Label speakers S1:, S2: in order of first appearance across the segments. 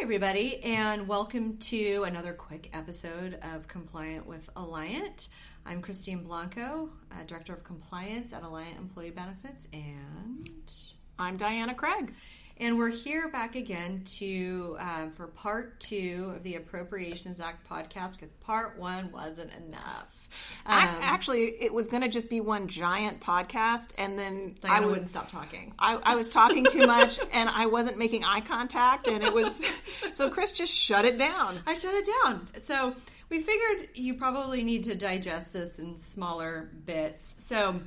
S1: everybody, and welcome to another quick episode of Compliant with Alliant. I'm Christine Blanco, uh, Director of Compliance at Alliant Employee Benefits, and
S2: I'm Diana Craig.
S1: And we're here back again to uh, for part two of the Appropriations Act podcast because part one wasn't enough.
S2: Um, Actually, it was going to just be one giant podcast, and then
S1: Diana I would, wouldn't stop talking.
S2: I, I was talking too much, and I wasn't making eye contact, and it was so Chris just shut it down.
S1: I shut it down. So we figured you probably need to digest this in smaller bits. So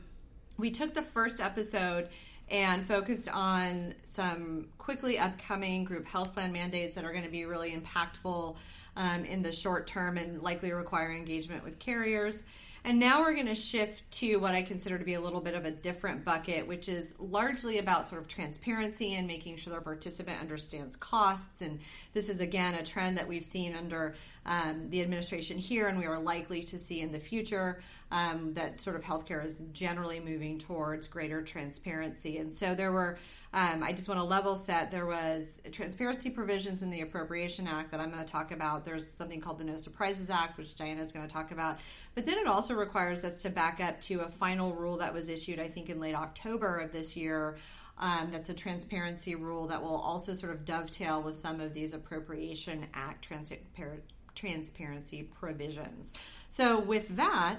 S1: we took the first episode and focused on some quickly upcoming group health plan mandates that are going to be really impactful um, in the short term and likely require engagement with carriers. And now we're going to shift to what I consider to be a little bit of a different bucket, which is largely about sort of transparency and making sure the participant understands costs. And this is, again, a trend that we've seen under um, the administration here, and we are likely to see in the future um, that sort of healthcare is generally moving towards greater transparency. And so there were um, I just want to level set. There was transparency provisions in the Appropriation Act that I'm going to talk about. There's something called the No Surprises Act, which Diana is going to talk about. But then it also requires us to back up to a final rule that was issued, I think, in late October of this year. Um, that's a transparency rule that will also sort of dovetail with some of these Appropriation Act transparency provisions. So, with that,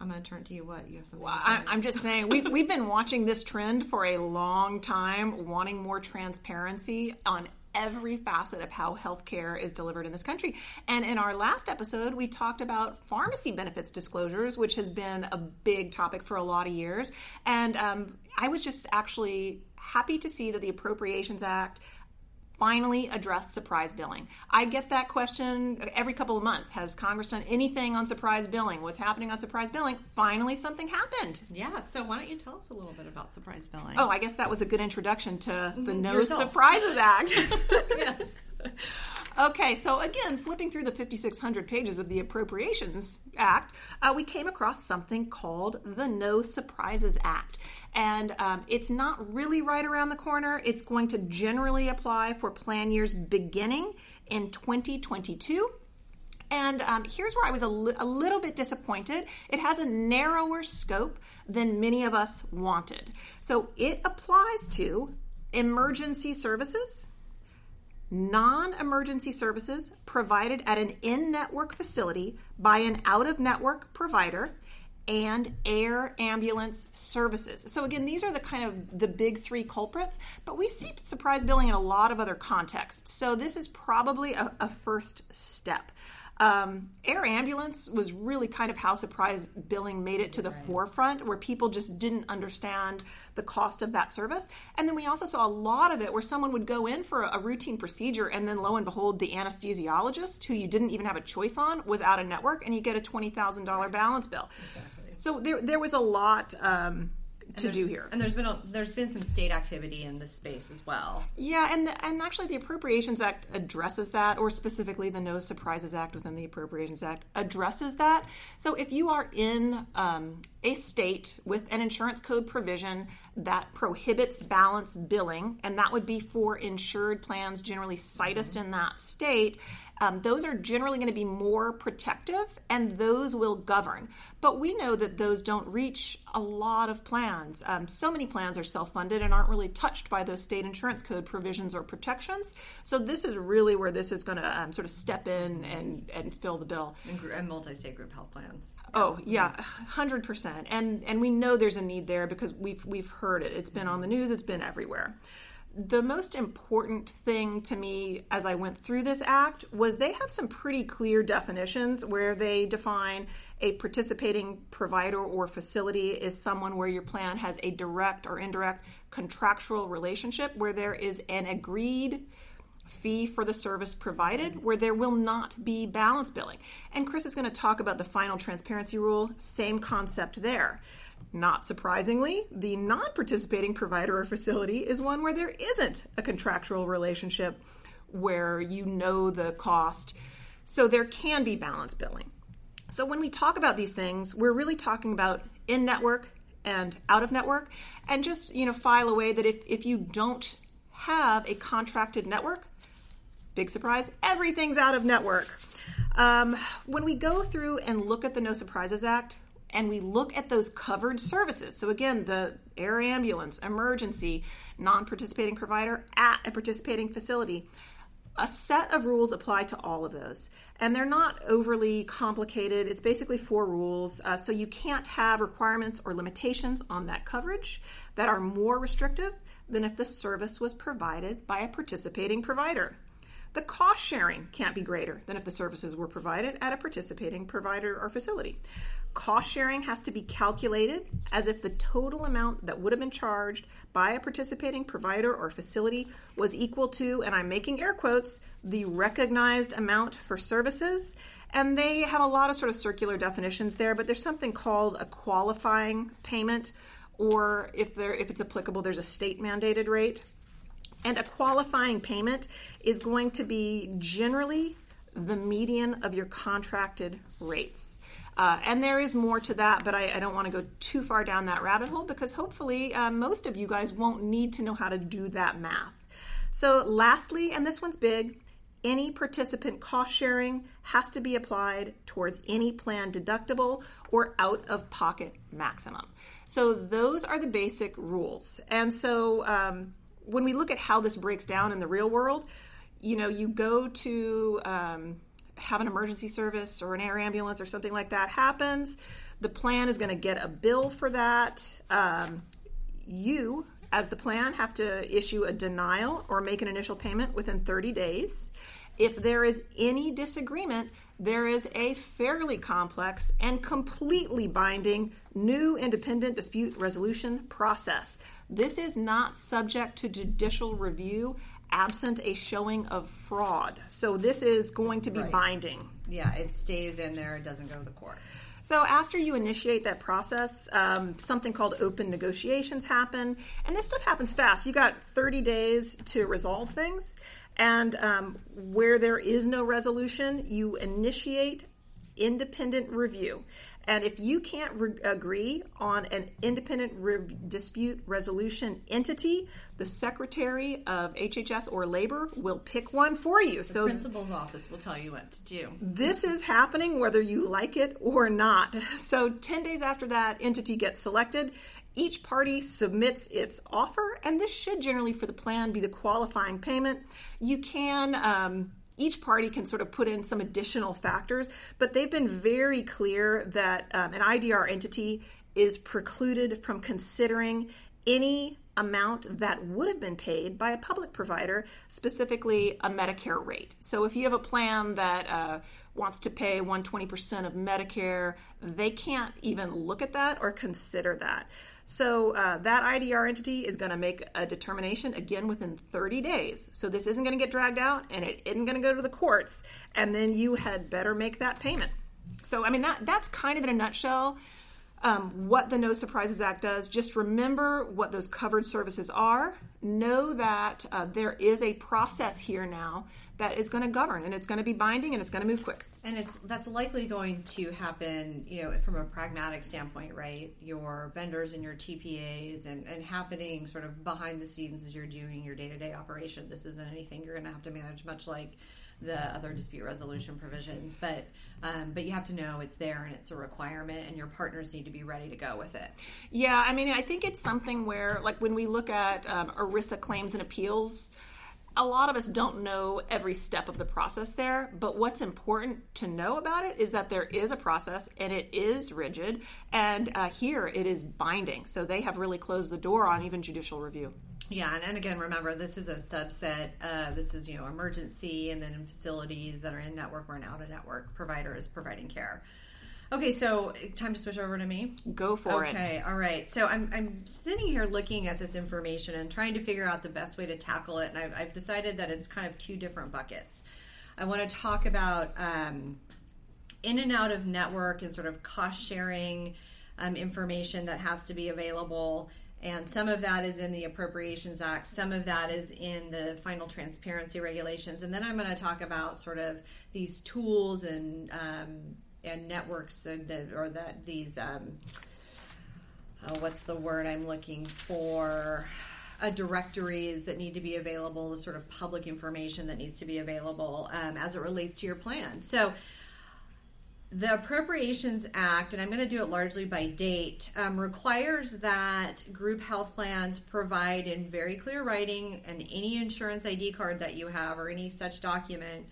S1: I'm going to turn to you. What you have something? Well,
S2: I, am just saying we we've been watching this trend for a long time, wanting more transparency on every facet of how healthcare is delivered in this country. And in our last episode, we talked about pharmacy benefits disclosures, which has been a big topic for a lot of years. And um, I was just actually happy to see that the Appropriations Act finally address surprise billing? I get that question every couple of months. Has Congress done anything on surprise billing? What's happening on surprise billing? Finally, something happened.
S1: Yeah. So, why don't you tell us a little bit about surprise billing?
S2: Oh, I guess that was a good introduction to the mm-hmm. No Yourself. Surprises Act. yes. Okay, so again, flipping through the 5,600 pages of the Appropriations Act, uh, we came across something called the No Surprises Act. And um, it's not really right around the corner. It's going to generally apply for plan years beginning in 2022. And um, here's where I was a, li- a little bit disappointed. It has a narrower scope than many of us wanted. So it applies to emergency services non emergency services provided at an in network facility by an out of network provider and air ambulance services. So again, these are the kind of the big 3 culprits, but we see surprise billing in a lot of other contexts. So this is probably a, a first step. Um, air ambulance was really kind of how surprise billing made it to the right. forefront, where people just didn't understand the cost of that service. And then we also saw a lot of it where someone would go in for a, a routine procedure, and then lo and behold, the anesthesiologist, who you didn't even have a choice on, was out of network, and you get a twenty thousand dollar balance bill. Exactly. So there, there was a lot. Um, to do here.
S1: And there's been a, there's been some state activity in this space as well.
S2: Yeah, and the, and actually the Appropriations Act addresses that, or specifically the No Surprises Act within the Appropriations Act addresses that. So if you are in um, a state with an insurance code provision that prohibits balance billing, and that would be for insured plans generally sitused mm-hmm. in that state, um, those are generally going to be more protective and those will govern. But we know that those don't reach a lot of plans. Um, so many plans are self funded and aren't really touched by those state insurance code provisions or protections. So this is really where this is going to um, sort of step in and, and fill the bill.
S1: And, and multi state group health plans.
S2: Oh yeah, hundred percent. And and we know there's a need there because we've we've heard it. It's been on the news. It's been everywhere the most important thing to me as I went through this act was they have some pretty clear definitions where they define a participating provider or facility is someone where your plan has a direct or indirect contractual relationship where there is an agreed fee for the service provided where there will not be balance billing. And Chris is going to talk about the final transparency rule, same concept there. Not surprisingly, the non participating provider or facility is one where there isn't a contractual relationship where you know the cost. So there can be balance billing. So when we talk about these things, we're really talking about in network and out of network. And just, you know, file away that if, if you don't have a contracted network, Big surprise, everything's out of network. Um, when we go through and look at the No Surprises Act, and we look at those covered services. So, again, the air ambulance, emergency, non participating provider at a participating facility. A set of rules apply to all of those, and they're not overly complicated. It's basically four rules. Uh, so, you can't have requirements or limitations on that coverage that are more restrictive than if the service was provided by a participating provider. The cost sharing can't be greater than if the services were provided at a participating provider or facility. Cost sharing has to be calculated as if the total amount that would have been charged by a participating provider or facility was equal to, and I'm making air quotes, the recognized amount for services. And they have a lot of sort of circular definitions there, but there's something called a qualifying payment, or if there if it's applicable, there's a state mandated rate. And a qualifying payment is going to be generally the median of your contracted rates. Uh, and there is more to that, but I, I don't want to go too far down that rabbit hole because hopefully uh, most of you guys won't need to know how to do that math. So, lastly, and this one's big, any participant cost sharing has to be applied towards any plan deductible or out of pocket maximum. So, those are the basic rules. And so, um, when we look at how this breaks down in the real world, you know, you go to um, have an emergency service or an air ambulance or something like that happens, the plan is going to get a bill for that. Um, you, as the plan, have to issue a denial or make an initial payment within 30 days. If there is any disagreement, there is a fairly complex and completely binding new independent dispute resolution process. This is not subject to judicial review absent a showing of fraud. So this is going to be right. binding.
S1: Yeah, it stays in there, it doesn't go to the court.
S2: So after you initiate that process, um, something called open negotiations happen, and this stuff happens fast. You got 30 days to resolve things, and um, where there is no resolution, you initiate independent review. And if you can't re- agree on an independent re- dispute resolution entity, the Secretary of HHS or Labor will pick one for you.
S1: So the so principal's office will tell you what to do.
S2: This is happening whether you like it or not. So 10 days after that entity gets selected, each party submits its offer, and this should generally, for the plan, be the qualifying payment. You can um, each party can sort of put in some additional factors, but they've been very clear that um, an IDR entity is precluded from considering any amount that would have been paid by a public provider, specifically a Medicare rate. So if you have a plan that uh, wants to pay 120% of Medicare, they can't even look at that or consider that. So uh, that IDR entity is going to make a determination again within 30 days. So this isn't going to get dragged out and it isn't going to go to the courts. And then you had better make that payment. So I mean that that's kind of in a nutshell um, what the No Surprises Act does. Just remember what those covered services are. Know that uh, there is a process here now that is going to govern and it's going to be binding and it's going to move quick
S1: and it's that's likely going to happen you know from a pragmatic standpoint right your vendors and your tpas and, and happening sort of behind the scenes as you're doing your day-to-day operation this isn't anything you're going to have to manage much like the other dispute resolution provisions but um, but you have to know it's there and it's a requirement and your partners need to be ready to go with it
S2: yeah i mean i think it's something where like when we look at um, erisa claims and appeals a lot of us don't know every step of the process there, but what's important to know about it is that there is a process and it is rigid, and uh, here it is binding. So they have really closed the door on even judicial review.
S1: Yeah, and, and again, remember this is a subset. Of, this is you know emergency, and then in facilities that are in network or an out of network provider is providing care. Okay, so time to switch over to me.
S2: Go for
S1: okay, it. Okay, all right. So I'm, I'm sitting here looking at this information and trying to figure out the best way to tackle it, and I've, I've decided that it's kind of two different buckets. I want to talk about um, in and out of network and sort of cost sharing um, information that has to be available. And some of that is in the Appropriations Act, some of that is in the final transparency regulations. And then I'm going to talk about sort of these tools and um, and networks that, or that these um, oh, what's the word I'm looking for? uh, directories that need to be available, the sort of public information that needs to be available um, as it relates to your plan. So, the Appropriations Act, and I'm going to do it largely by date, um, requires that group health plans provide in very clear writing and any insurance ID card that you have or any such document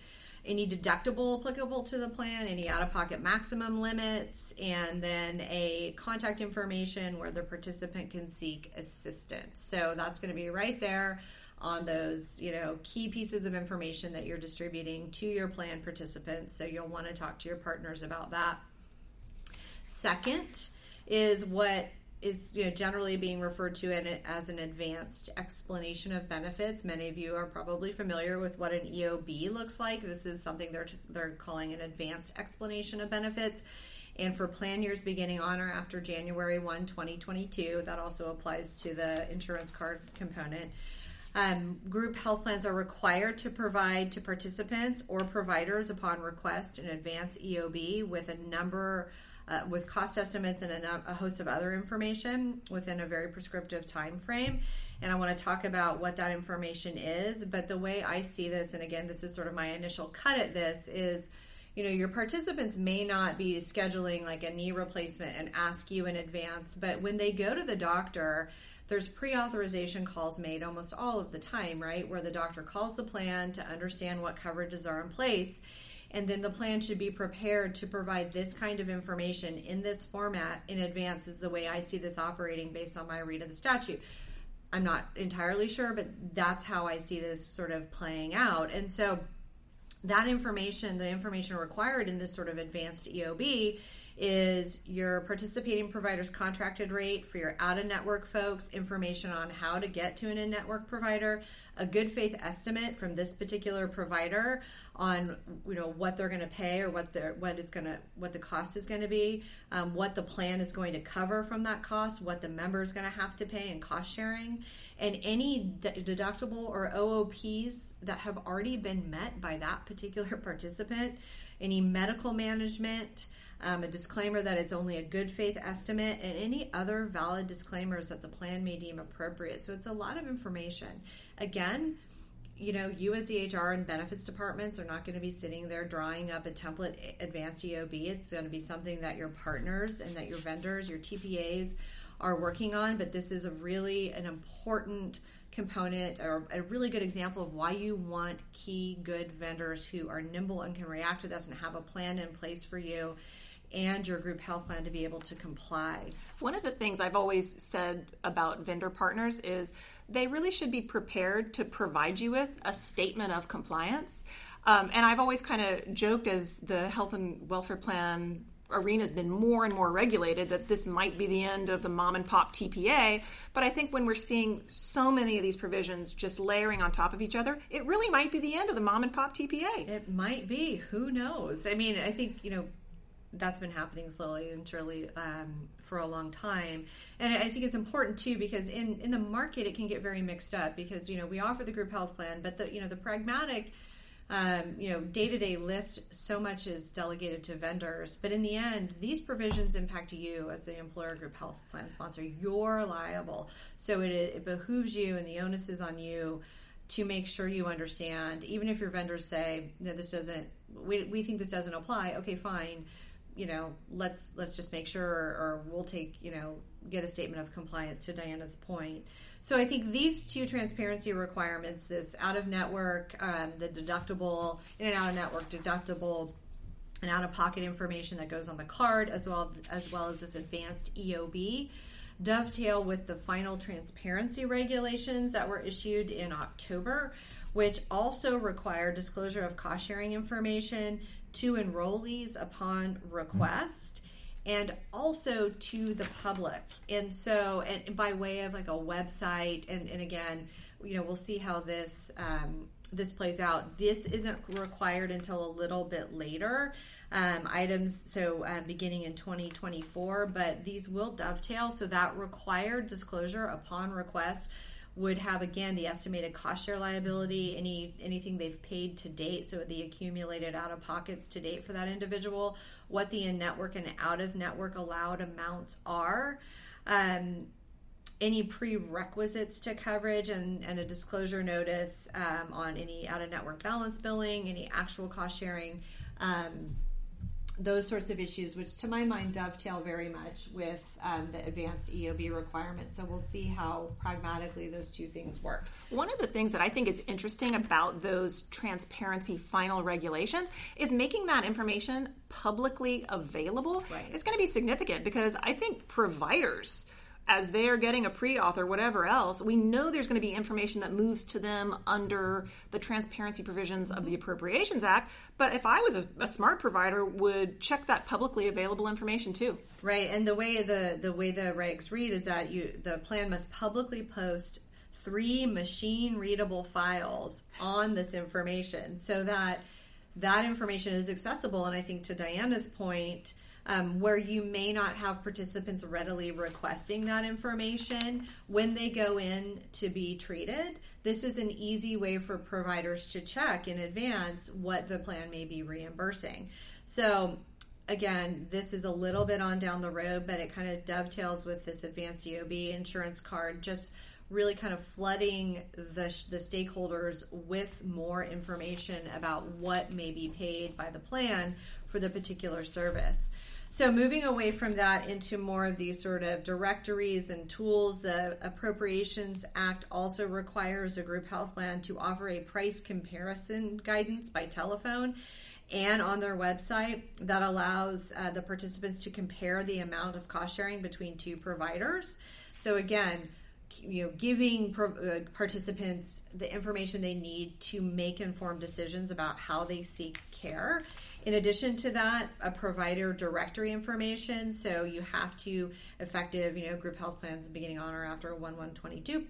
S1: any deductible applicable to the plan, any out of pocket maximum limits, and then a contact information where the participant can seek assistance. So that's going to be right there on those, you know, key pieces of information that you're distributing to your plan participants. So you'll want to talk to your partners about that. Second is what is you know generally being referred to in as an advanced explanation of benefits. Many of you are probably familiar with what an EOB looks like. This is something they're they're calling an advanced explanation of benefits. And for plan years beginning on or after January 1, 2022, that also applies to the insurance card component. Um, group health plans are required to provide to participants or providers upon request an advance EOB with a number uh, with cost estimates and a, a, host of other information within a very prescriptive time frame. And I want to talk about what that information is. But the way I see this, and again, this is sort of my initial cut at this, is you know your participants may not be scheduling like a knee replacement and ask you in advance but when they go to the doctor there's pre-authorization calls made almost all of the time right where the doctor calls the plan to understand what coverages are in place and then the plan should be prepared to provide this kind of information in this format in advance is the way I see this operating based on my read of the statute. I'm not entirely sure, but that's how I see this sort of playing out. And so that information, the information required in this sort of advanced EOB is your participating provider's contracted rate for your out of network folks, information on how to get to an in network provider, a good faith estimate from this particular provider on you know what they're going to pay or what their what it's going to what the cost is going to be, um, what the plan is going to cover from that cost, what the member is going to have to pay, and cost sharing, and any d- deductible or OOPs that have already been met by that particular participant, any medical management um, a disclaimer that it's only a good faith estimate, and any other valid disclaimers that the plan may deem appropriate. So it's a lot of information. Again, you know, you as the HR and benefits departments are not going to be sitting there drawing up a template advanced EOB. It's going to be something that your partners and that your vendors, your TPAs, are working on. But this is a really an important component or a really good example of why you want key good vendors who are nimble and can react to this and have a plan in place for you and your group health plan to be able to comply.
S2: One of the things I've always said about vendor partners is they really should be prepared to provide you with a statement of compliance. Um, and I've always kind of joked as the health and welfare plan arena has been more and more regulated that this might be the end of the mom and pop TPA. But I think when we're seeing so many of these provisions just layering on top of each other, it really might be the end of the mom and pop TPA.
S1: It might be. Who knows? I mean, I think, you know, that's been happening slowly and surely um, for a long time. And I think it's important too because in in the market it can get very mixed up because you know we offer the group health plan, but the you know the pragmatic. Um, you know, day to day lift, so much is delegated to vendors. But in the end, these provisions impact you as the employer group health plan sponsor. You're liable. So it, it behooves you, and the onus is on you to make sure you understand, even if your vendors say, no, this doesn't, we, we think this doesn't apply, okay, fine you know, let's let's just make sure, or, or, we'll take, you know, get a statement of compliance. To Diana's point, so I think these two transparency requirements, this out of network, um, the deductible, in and out of network deductible, and out of pocket information that goes on the card, as well as well as this advanced EOB, dovetail with the final transparency regulations that were issued in October, which also require disclosure of cost sharing information to enrollees upon request and also to the public. And so, and by way of like a website, and, and again, you know, we'll see how this um, this plays out. This isn't required until a little bit later. Um, items so uh, beginning in 2024, but these will dovetail. So that required disclosure upon request would have again the estimated cost share liability, any anything they've paid to date, so the accumulated out of pockets to date for that individual, what the in network and out of network allowed amounts are. Um, any prerequisites to coverage and, and a disclosure notice um, on any out of network balance billing, any actual cost sharing, um, those sorts of issues, which to my mind dovetail very much with um, the advanced EOB requirements. So we'll see how pragmatically those two things work.
S2: One of the things that I think is interesting about those transparency final regulations is making that information publicly available. Right. It's going to be significant because I think providers as they are getting a pre-auth or whatever else, we know there's going to be information that moves to them under the transparency provisions of the mm-hmm. Appropriations Act. But if I was a, a, smart provider, would check that publicly available information too.
S1: Right, and the way the the way the regs read is that you the plan must publicly post three machine readable files on this information so that that information is accessible. And I think to Diana's point um, where you may not have participants readily requesting that information when they go in to be treated. This is an easy way for providers to check in advance what the plan may be reimbursing. So, again, this is a little bit on down the road, but it kind of dovetails with this advanced EOB insurance card, just really kind of flooding the, the stakeholders with more information about what may be paid by the plan for the particular service. So, moving away from that into more of these sort of directories and tools, the Appropriations Act also requires a group health plan to offer a price comparison guidance by telephone and on their website that allows uh, the participants to compare the amount of cost sharing between two providers. So, again, you know, giving uh, participants the information they need to make informed decisions about how they seek care in addition to that, a provider directory information. So you have to effective, you know, group health plans beginning on or after 1122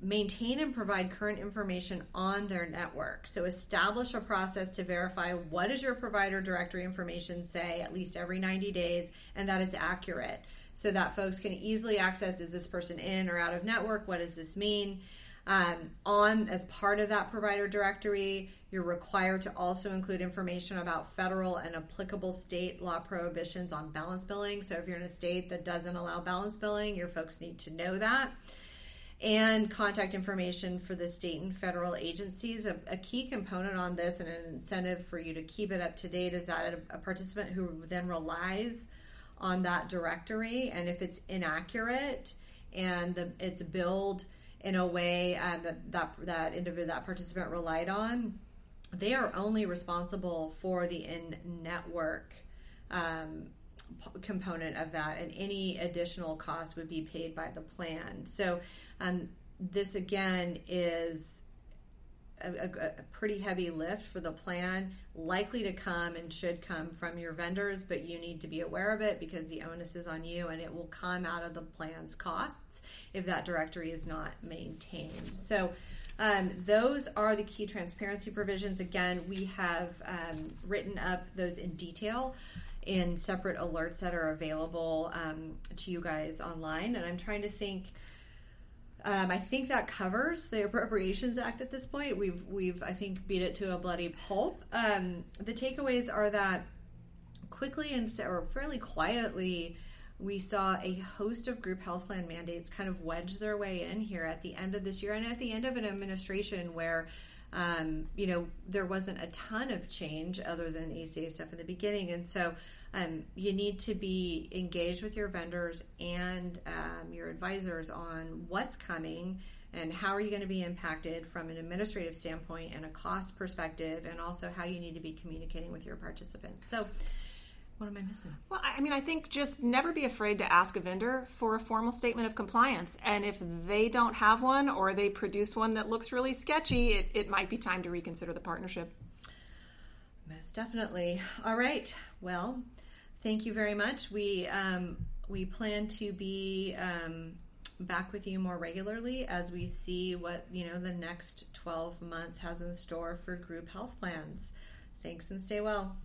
S1: maintain and provide current information on their network. So establish a process to verify what does your provider directory information say at least every 90 days and that it's accurate so that folks can easily access is this person in or out of network? What does this mean? Um, on as part of that provider directory, you're required to also include information about federal and applicable state law prohibitions on balance billing. So if you're in a state that doesn't allow balance billing, your folks need to know that. And contact information for the state and federal agencies. A, a key component on this and an incentive for you to keep it up to date is that a, a participant who then relies on that directory, and if it's inaccurate and the, it's billed in a way uh, that that that individual that participant relied on, they are only responsible for the in network um, component of that, and any additional cost would be paid by the plan. So, um, this again is a, a, pretty heavy lift for the plan, likely to come and should come from your vendors, but you need to be aware of it because the onus is on you and it will come out of the plan's costs if that directory is not maintained. So, um, those are the key transparency provisions. Again, we have um, written up those in detail in separate alerts that are available um, to you guys online. And I'm trying to think. Um, I think that covers the Appropriations Act at this point. We've we've I think beat it to a bloody pulp. Um, the takeaways are that quickly and or fairly quietly we saw a host of group health plan mandates kind of wedge their way in here at the end of this year and at the end of an administration where um, you know there wasn't a ton of change other than ACA stuff in the beginning and so um, you need to be engaged with your vendors and um, your advisors on what's coming and how are you going to be impacted from an administrative standpoint and a cost perspective and also how you need to be communicating with your participants so what am I missing?
S2: Well, I mean, I think just never be afraid to ask a vendor for a formal statement of compliance. And if they don't have one or they produce one that looks really sketchy, it, it might be time to reconsider the partnership.
S1: Most definitely. All right. Well, thank you very much. We um, we plan to be um, back with you more regularly as we see what you know the next 12 months has in store for group health plans. Thanks and stay well.